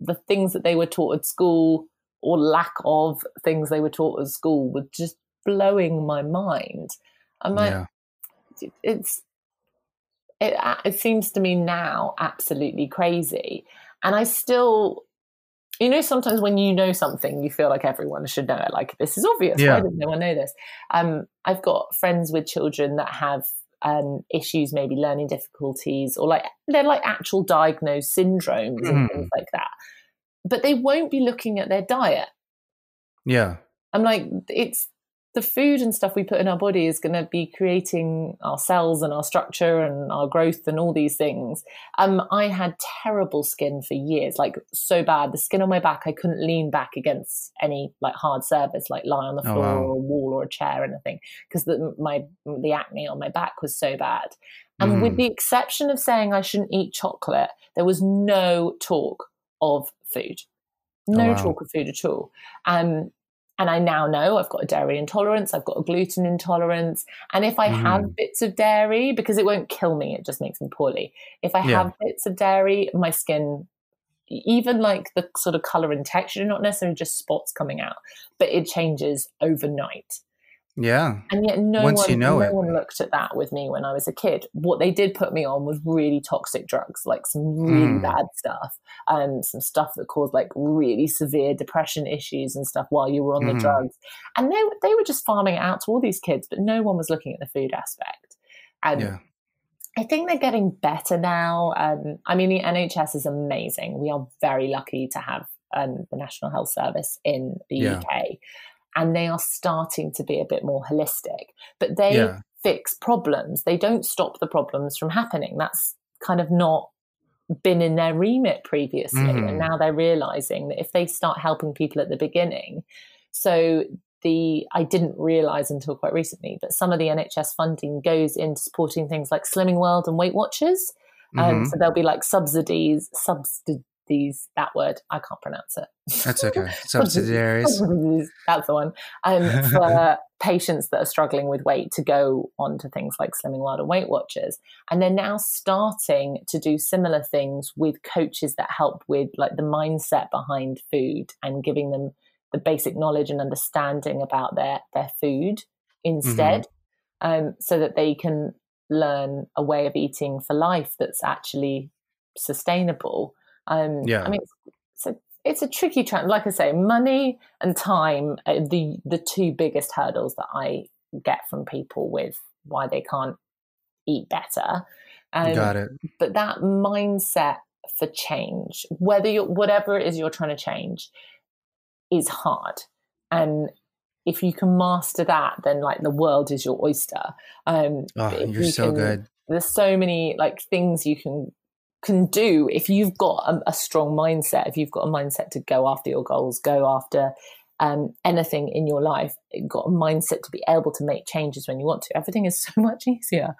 the things that they were taught at school or lack of things they were taught at school were just blowing my mind. I'm like, yeah. it's it, it seems to me now absolutely crazy, and I still you know, sometimes when you know something, you feel like everyone should know it. Like this is obvious. Yeah. Why didn't no one know this? Um, I've got friends with children that have um, issues, maybe learning difficulties, or like they're like actual diagnosed syndromes mm. and things like that. But they won't be looking at their diet. Yeah. I'm like, it's the food and stuff we put in our body is going to be creating our cells and our structure and our growth and all these things. Um, I had terrible skin for years, like so bad. The skin on my back, I couldn't lean back against any like hard surface, like lie on the floor oh, wow. or a wall or a chair or anything, because the my the acne on my back was so bad. And mm. with the exception of saying I shouldn't eat chocolate, there was no talk of food. No oh, wow. talk of food at all. Um, and I now know I've got a dairy intolerance, I've got a gluten intolerance. And if I mm. have bits of dairy, because it won't kill me, it just makes me poorly. If I yeah. have bits of dairy, my skin, even like the sort of color and texture, not necessarily just spots coming out, but it changes overnight. Yeah. And yet no Once one you know no it. one looked at that with me when I was a kid. What they did put me on was really toxic drugs, like some really mm. bad stuff. Um, some stuff that caused like really severe depression issues and stuff while you were on mm. the mm-hmm. drugs. And they they were just farming it out to all these kids, but no one was looking at the food aspect. And yeah. I think they're getting better now. Um, I mean, the NHS is amazing. We are very lucky to have um, the National Health Service in the yeah. UK and they are starting to be a bit more holistic. But they yeah. fix problems. They don't stop the problems from happening. That's kind of not been in their remit previously. Mm. And now they're realizing that if they start helping people at the beginning, so the I didn't realize until quite recently that some of the NHS funding goes into supporting things like Slimming World and Weight Watchers. Um, mm-hmm. so there'll be like subsidies, subsidi- these that word I can't pronounce it. That's okay. Subsidiaries. That's the one. Um, for patients that are struggling with weight to go on to things like Slimming World and Weight Watchers, and they're now starting to do similar things with coaches that help with like the mindset behind food and giving them the basic knowledge and understanding about their their food instead, mm-hmm. um, so that they can learn a way of eating for life that's actually sustainable um, yeah. I mean, it's, a it's a tricky trend. Like I say, money and time are the the two biggest hurdles that I get from people with why they can't eat better. Um, Got it. But that mindset for change, whether you whatever it is you're trying to change, is hard. And if you can master that, then like the world is your oyster. Um, oh, you're you so can, good. There's so many like things you can can do if you've got a, a, strong mindset, if you've got a mindset to go after your goals, go after um, anything in your life, got a mindset to be able to make changes when you want to. Everything is so much easier,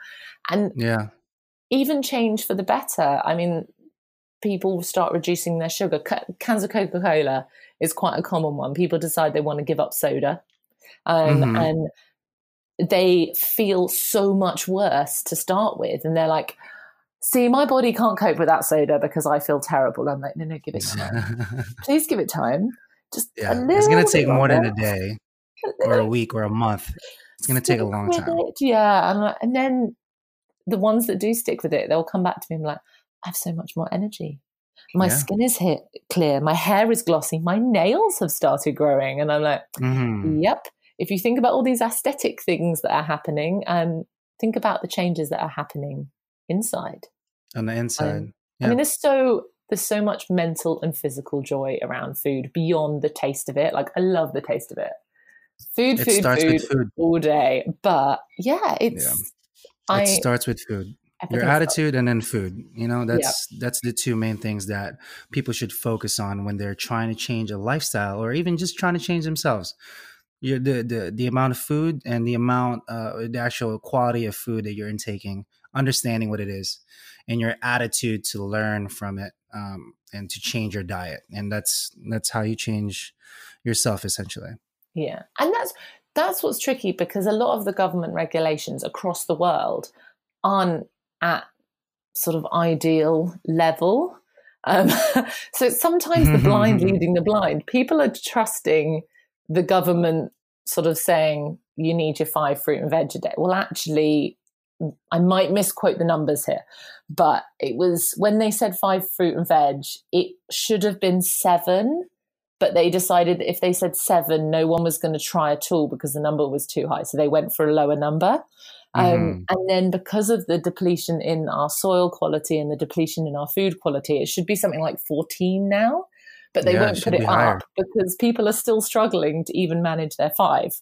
and yeah, even change for the better. I mean, people start reducing their sugar. Cans of Coca Cola is quite a common one. People decide they want to give up soda, um, mm-hmm. and they feel so much worse to start with, and they're like see, my body can't cope with that soda because I feel terrible. I'm like, no, no, give it time. Please give it time. Just yeah, it's going to take more than a day or a week or a month. It's going to take a long time. It. Yeah. And, and then the ones that do stick with it, they'll come back to me and be like, I have so much more energy. My yeah. skin is hit clear. My hair is glossy. My nails have started growing. And I'm like, mm-hmm. yep. If you think about all these aesthetic things that are happening, um, think about the changes that are happening inside. On the inside. Um, yeah. I mean, there's so there's so much mental and physical joy around food beyond the taste of it. Like I love the taste of it. Food, it food, food, food, all day. But yeah, it's yeah. I, it starts with food. Your attitude and then food. You know, that's yeah. that's the two main things that people should focus on when they're trying to change a lifestyle or even just trying to change themselves. Your, the, the the amount of food and the amount uh the actual quality of food that you're intaking understanding what it is and your attitude to learn from it um, and to change your diet. And that's that's how you change yourself essentially. Yeah. And that's that's what's tricky because a lot of the government regulations across the world aren't at sort of ideal level. Um, so sometimes the blind leading the blind. People are trusting the government sort of saying you need your five fruit and veg a day. Well actually I might misquote the numbers here, but it was when they said five fruit and veg, it should have been seven. But they decided that if they said seven, no one was going to try at all because the number was too high. So they went for a lower number. Um, mm. And then because of the depletion in our soil quality and the depletion in our food quality, it should be something like 14 now. But they yeah, won't put it up because people are still struggling to even manage their five.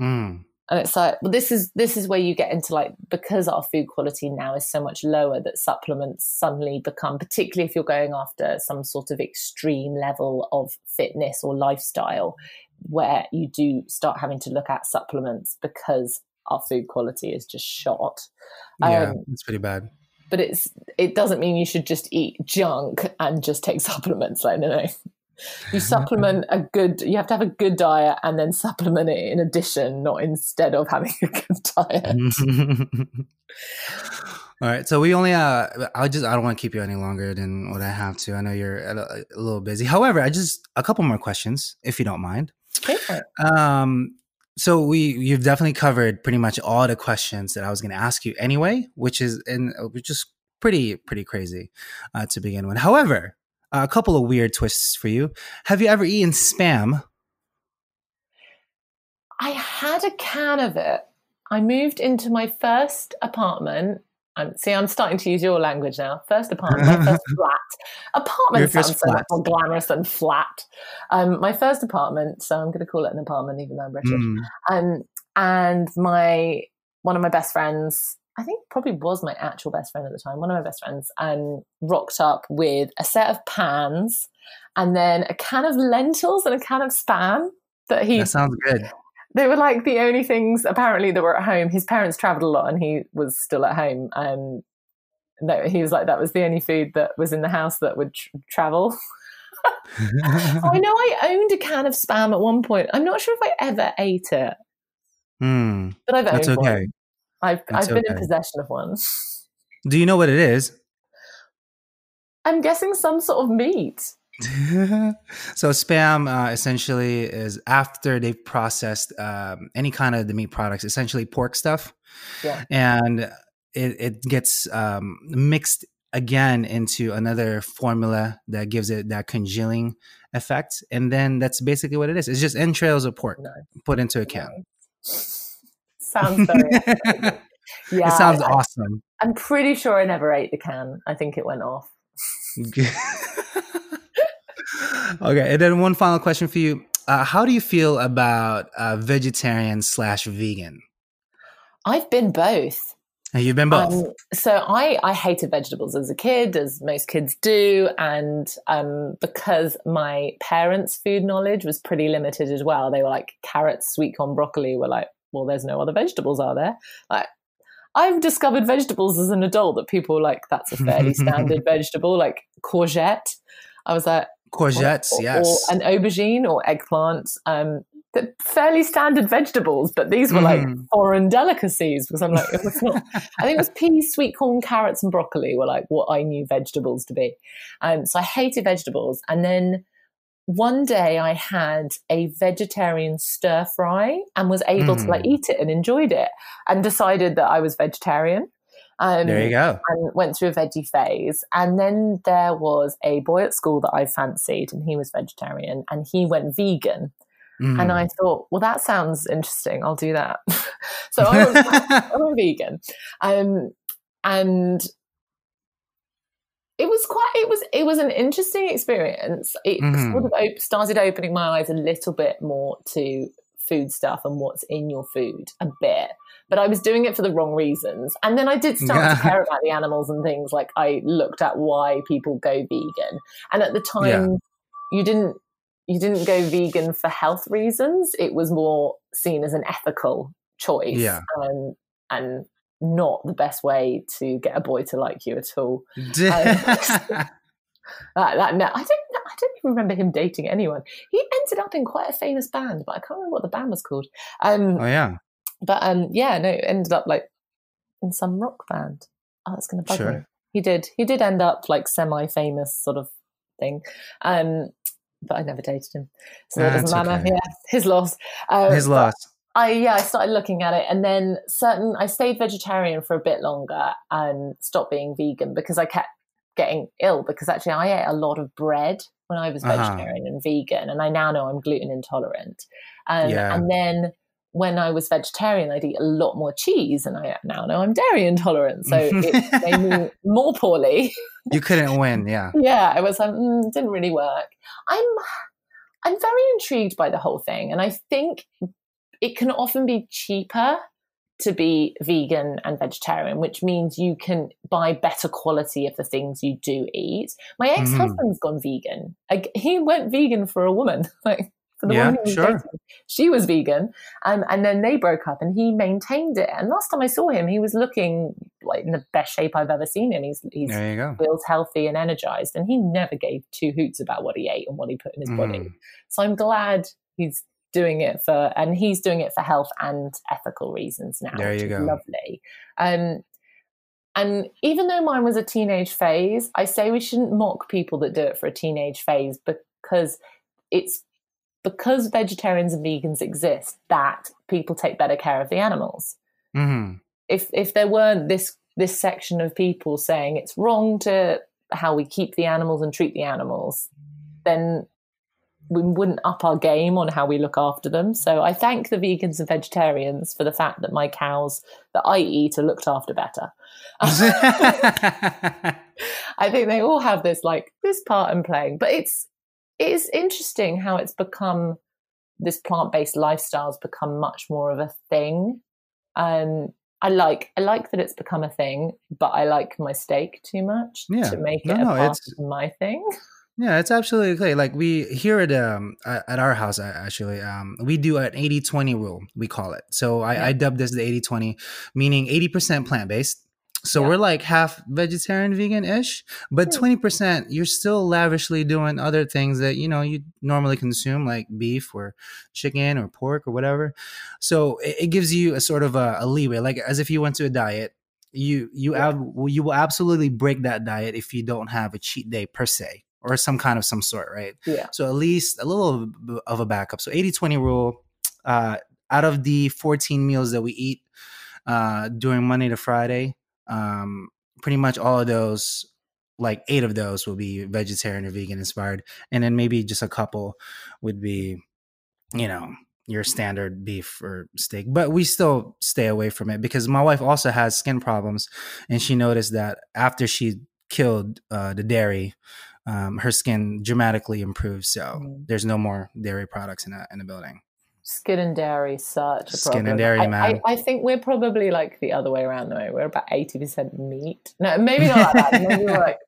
Mm and it's like well this is this is where you get into like because our food quality now is so much lower that supplements suddenly become particularly if you're going after some sort of extreme level of fitness or lifestyle where you do start having to look at supplements because our food quality is just shot. Yeah um, it's pretty bad. but it's it doesn't mean you should just eat junk and just take supplements like no no you supplement a good you have to have a good diet and then supplement it in addition not instead of having a good diet. All right so we only uh i just i don't want to keep you any longer than what i have to. I know you're a, a little busy. However i just a couple more questions if you don't mind. Okay. um so we you've definitely covered pretty much all the questions that i was going to ask you anyway which is and which is pretty pretty crazy uh, to begin with. However a couple of weird twists for you. Have you ever eaten spam? I had a can of it. I moved into my first apartment. And see, I'm starting to use your language now. First apartment, my first flat. Apartment sounds so much more glamorous than flat. Um, my first apartment, so I'm going to call it an apartment, even though I'm British. Mm. Um, and my one of my best friends I think probably was my actual best friend at the time, one of my best friends, and rocked up with a set of pans and then a can of lentils and a can of spam that he. That sounds good. They were like the only things apparently that were at home. His parents traveled a lot and he was still at home. And no, he was like, that was the only food that was in the house that would tr- travel. I know I owned a can of spam at one point. I'm not sure if I ever ate it. Mm, but I've owned That's okay. One. I've I've been in possession of one. Do you know what it is? I'm guessing some sort of meat. so spam uh, essentially is after they've processed um, any kind of the meat products, essentially pork stuff, yeah. and it, it gets um, mixed again into another formula that gives it that congealing effect, and then that's basically what it is. It's just entrails of pork put into a can. Sounds very yeah. It sounds I, awesome. I'm pretty sure I never ate the can. I think it went off. okay, and then one final question for you: uh, How do you feel about uh, vegetarian slash vegan? I've been both. You've been both. Um, so I, I hated vegetables as a kid, as most kids do, and um, because my parents' food knowledge was pretty limited as well. They were like carrots, sweet corn, broccoli. Were like well, there's no other vegetables, are there? Like, I've discovered vegetables as an adult that people like, that's a fairly standard vegetable, like courgette. I was like, courgettes, or, yes, or an aubergine or eggplant. Um, the fairly standard vegetables, but these were like mm. foreign delicacies because I'm like, it was not. I think it was peas, sweet corn, carrots, and broccoli were like what I knew vegetables to be. Um, so I hated vegetables, and then one day I had a vegetarian stir fry and was able mm. to like mm. eat it and enjoyed it and decided that I was vegetarian. Um, there you go. And went through a veggie phase. And then there was a boy at school that I fancied and he was vegetarian and he went vegan. Mm. And I thought, well, that sounds interesting. I'll do that. so I went, I went vegan. Um, and it was quite it was it was an interesting experience it mm-hmm. sort of op- started opening my eyes a little bit more to food stuff and what's in your food a bit but i was doing it for the wrong reasons and then i did start to care about the animals and things like i looked at why people go vegan and at the time yeah. you didn't you didn't go vegan for health reasons it was more seen as an ethical choice yeah. and and not the best way to get a boy to like you at all. um, that, that, no, I don't. I don't even remember him dating anyone. He ended up in quite a famous band, but I can't remember what the band was called. Um, oh yeah. But um, yeah, no, ended up like in some rock band. Oh, that's going to bug sure. me. He did. He did end up like semi-famous sort of thing. Um, but I never dated him, so that doesn't matter. Okay. Yeah, his loss. Uh, his loss. I yeah, I started looking at it, and then certain I stayed vegetarian for a bit longer and stopped being vegan because I kept getting ill because actually I ate a lot of bread when I was uh-huh. vegetarian and vegan, and I now know I'm gluten intolerant. Um, yeah. And then when I was vegetarian, I'd eat a lot more cheese, and I now know I'm dairy intolerant, so it made me more poorly. You couldn't win, yeah. yeah, I was like, mm, didn't really work. I'm I'm very intrigued by the whole thing, and I think it can often be cheaper to be vegan and vegetarian, which means you can buy better quality of the things you do eat. My ex husband's mm. gone vegan. he went vegan for a woman, like for the yeah, woman sure. Dating. She was vegan, um, and then they broke up, and he maintained it. And last time I saw him, he was looking like in the best shape I've ever seen him. He's he's feels healthy and energized, and he never gave two hoots about what he ate and what he put in his mm. body. So I'm glad he's doing it for, and he's doing it for health and ethical reasons now. There you go. Lovely. Um, and even though mine was a teenage phase, I say we shouldn't mock people that do it for a teenage phase because it's because vegetarians and vegans exist that people take better care of the animals. Mm-hmm. If if there weren't this this section of people saying it's wrong to how we keep the animals and treat the animals, then we wouldn't up our game on how we look after them. So I thank the vegans and vegetarians for the fact that my cows that I eat are looked after better. I think they all have this like this part in playing, but it's it is interesting how it's become this plant-based lifestyle has become much more of a thing. Um, I like I like that it's become a thing, but I like my steak too much yeah. to make it no, a part of my thing. Yeah, it's absolutely okay. Like we here at um at our house actually um we do an 80-20 rule, we call it. So I, yeah. I dub this the 80-20, meaning 80% plant-based. So yeah. we're like half vegetarian vegan-ish, but hmm. 20% you're still lavishly doing other things that you know you normally consume like beef or chicken or pork or whatever. So it, it gives you a sort of a, a leeway like as if you went to a diet you you yeah. ab- you will absolutely break that diet if you don't have a cheat day per se or some kind of some sort, right? Yeah. So at least a little of a backup. So 80 20 rule uh, out of the 14 meals that we eat uh, during Monday to Friday, um, pretty much all of those, like eight of those, will be vegetarian or vegan inspired. And then maybe just a couple would be, you know, your standard beef or steak, but we still stay away from it because my wife also has skin problems, and she noticed that after she killed uh, the dairy, um, her skin dramatically improves. So mm. there's no more dairy products in a in a building. Skin and dairy, such a skin problem. and dairy, I, man. I, I, think we're probably like the other way around though. We're about eighty percent meat. No, maybe not like that. maybe like.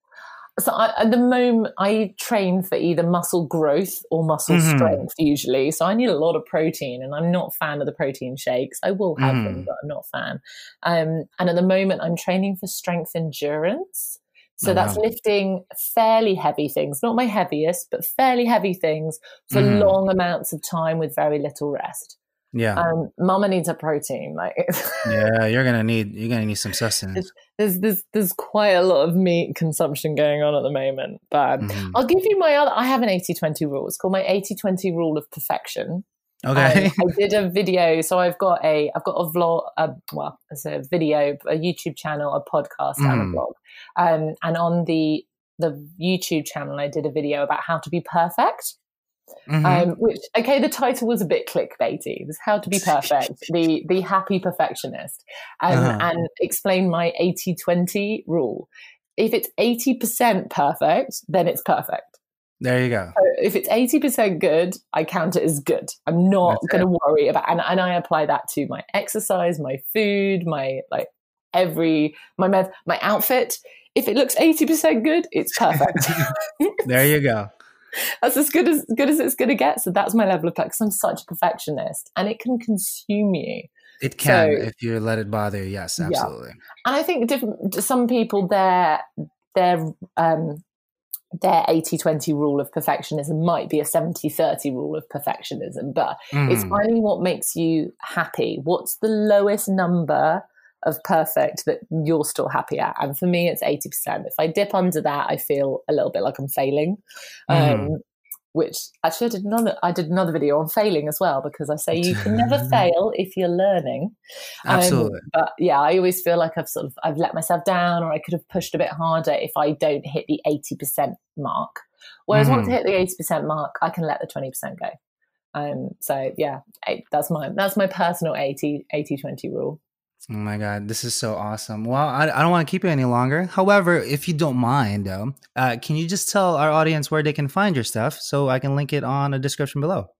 So I, at the moment, I train for either muscle growth or muscle mm-hmm. strength usually. So I need a lot of protein, and I'm not a fan of the protein shakes. I will have mm. them, but I'm not a fan. Um, and at the moment, I'm training for strength endurance. So oh, that's wow. lifting fairly heavy things, not my heaviest, but fairly heavy things for mm. long amounts of time with very little rest. Yeah. Um, mama needs a protein. Like Yeah, you're gonna need you're gonna need some sustenance. There's there's there's quite a lot of meat consumption going on at the moment. But mm-hmm. I'll give you my other I have an 80-20 rule. It's called my 80-20 rule of perfection. Okay. Um, I did a video, so I've got a I've got a vlog, a, well, it's a video, a YouTube channel, a podcast, mm. and a mm. blog. Um, and on the the YouTube channel, I did a video about how to be perfect. Mm-hmm. Um, which okay, the title was a bit clickbaity. It was how to be perfect, the the happy perfectionist, um, uh-huh. and explain my 80-20 rule. If it's eighty percent perfect, then it's perfect. There you go. So if it's 80% good, I count it as good. I'm not going to worry about and, and I apply that to my exercise, my food, my like every my med, my outfit. If it looks 80% good, it's perfect. there you go. That's as good as good as it's going to get. So that's my level of flex. I'm such a perfectionist and it can consume you. It can so, if you let it bother you. Yes, absolutely. Yeah. And I think different some people their their um their 80-20 rule of perfectionism might be a 70-30 rule of perfectionism but mm. it's finding what makes you happy what's the lowest number of perfect that you're still happy at and for me it's 80% if i dip under that i feel a little bit like i'm failing mm. um, which actually I did another I did another video on failing as well because I say you can never fail if you're learning. Um, Absolutely. Um, but yeah, I always feel like I've sort of I've let myself down or I could have pushed a bit harder if I don't hit the 80% mark. Whereas mm. once I mm-hmm. hit the 80% mark, I can let the 20% go. Um, so yeah, that's my that's my personal 80 80 20 rule. Oh my god, this is so awesome. Well, I, I don't want to keep you any longer. However, if you don't mind, though, uh, can you just tell our audience where they can find your stuff so I can link it on a description below?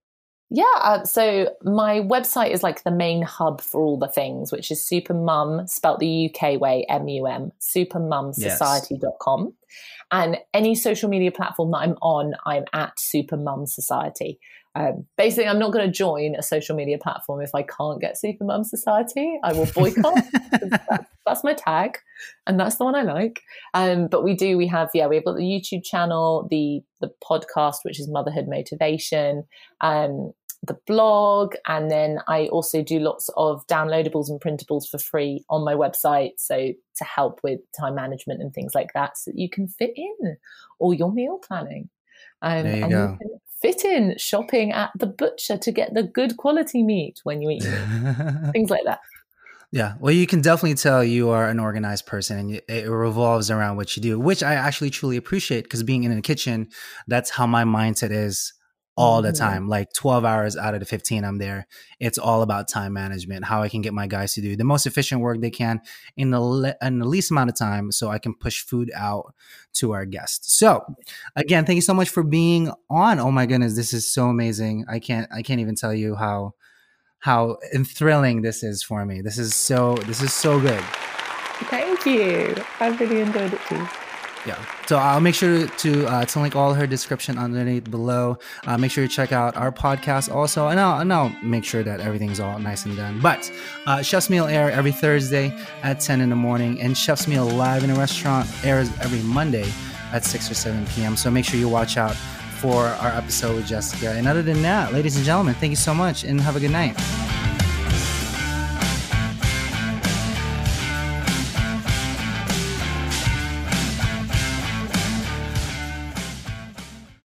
Yeah, uh, so my website is like the main hub for all the things, which is Supermum, spelt the UK way, M U M, supermumsociety.com. Yes. And any social media platform that I'm on, I'm at Supermum Society. Um, basically, I'm not going to join a social media platform if I can't get Supermum Society. I will boycott. that's, that's, my tag, and that's the one I like. Um, but we do. We have yeah. We've got the YouTube channel, the the podcast, which is Motherhood Motivation, um, the blog, and then I also do lots of downloadables and printables for free on my website. So to help with time management and things like that, so that you can fit in all your meal planning. Um, there you go. You fit in shopping at the butcher to get the good quality meat when you eat things like that. Yeah, well, you can definitely tell you are an organized person, and it revolves around what you do, which I actually truly appreciate because being in the kitchen, that's how my mindset is all the mm-hmm. time. Like 12 hours out of the 15 I'm there. It's all about time management, how I can get my guys to do the most efficient work they can in the le- in the least amount of time so I can push food out to our guests. So, again, thank you so much for being on. Oh my goodness, this is so amazing. I can't I can't even tell you how how thrilling this is for me. This is so this is so good. Thank you. I really enjoyed it too yeah. So i'll make sure to uh, to link all her description underneath below. Uh, make sure you check out our podcast also and I'll, and I'll make sure that everything's all nice and done. But uh, chef's meal air every thursday at 10 in the morning and chef's meal live in a restaurant airs every monday at 6 or 7 p.m so make sure you watch out for our episode with jessica. And other than that ladies and gentlemen thank you so much and have a good night